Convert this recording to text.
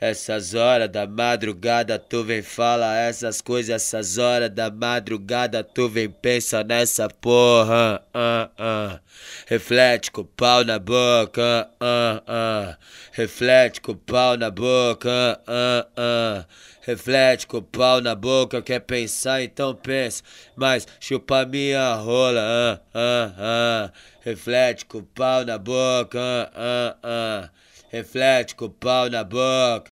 Essas horas da madrugada tu vem fala essas coisas, essas horas da madrugada tu vem pensa nessa porra. Uh, uh. Reflete com o pau na boca. Uh, uh. Reflete com o pau na boca. Uh, uh. Reflete com o pau na boca, quer pensar, então pensa. Mas chupa minha rola, ah, ah, ah. Reflete com o pau na boca, ah, ah. Reflete com o pau na boca.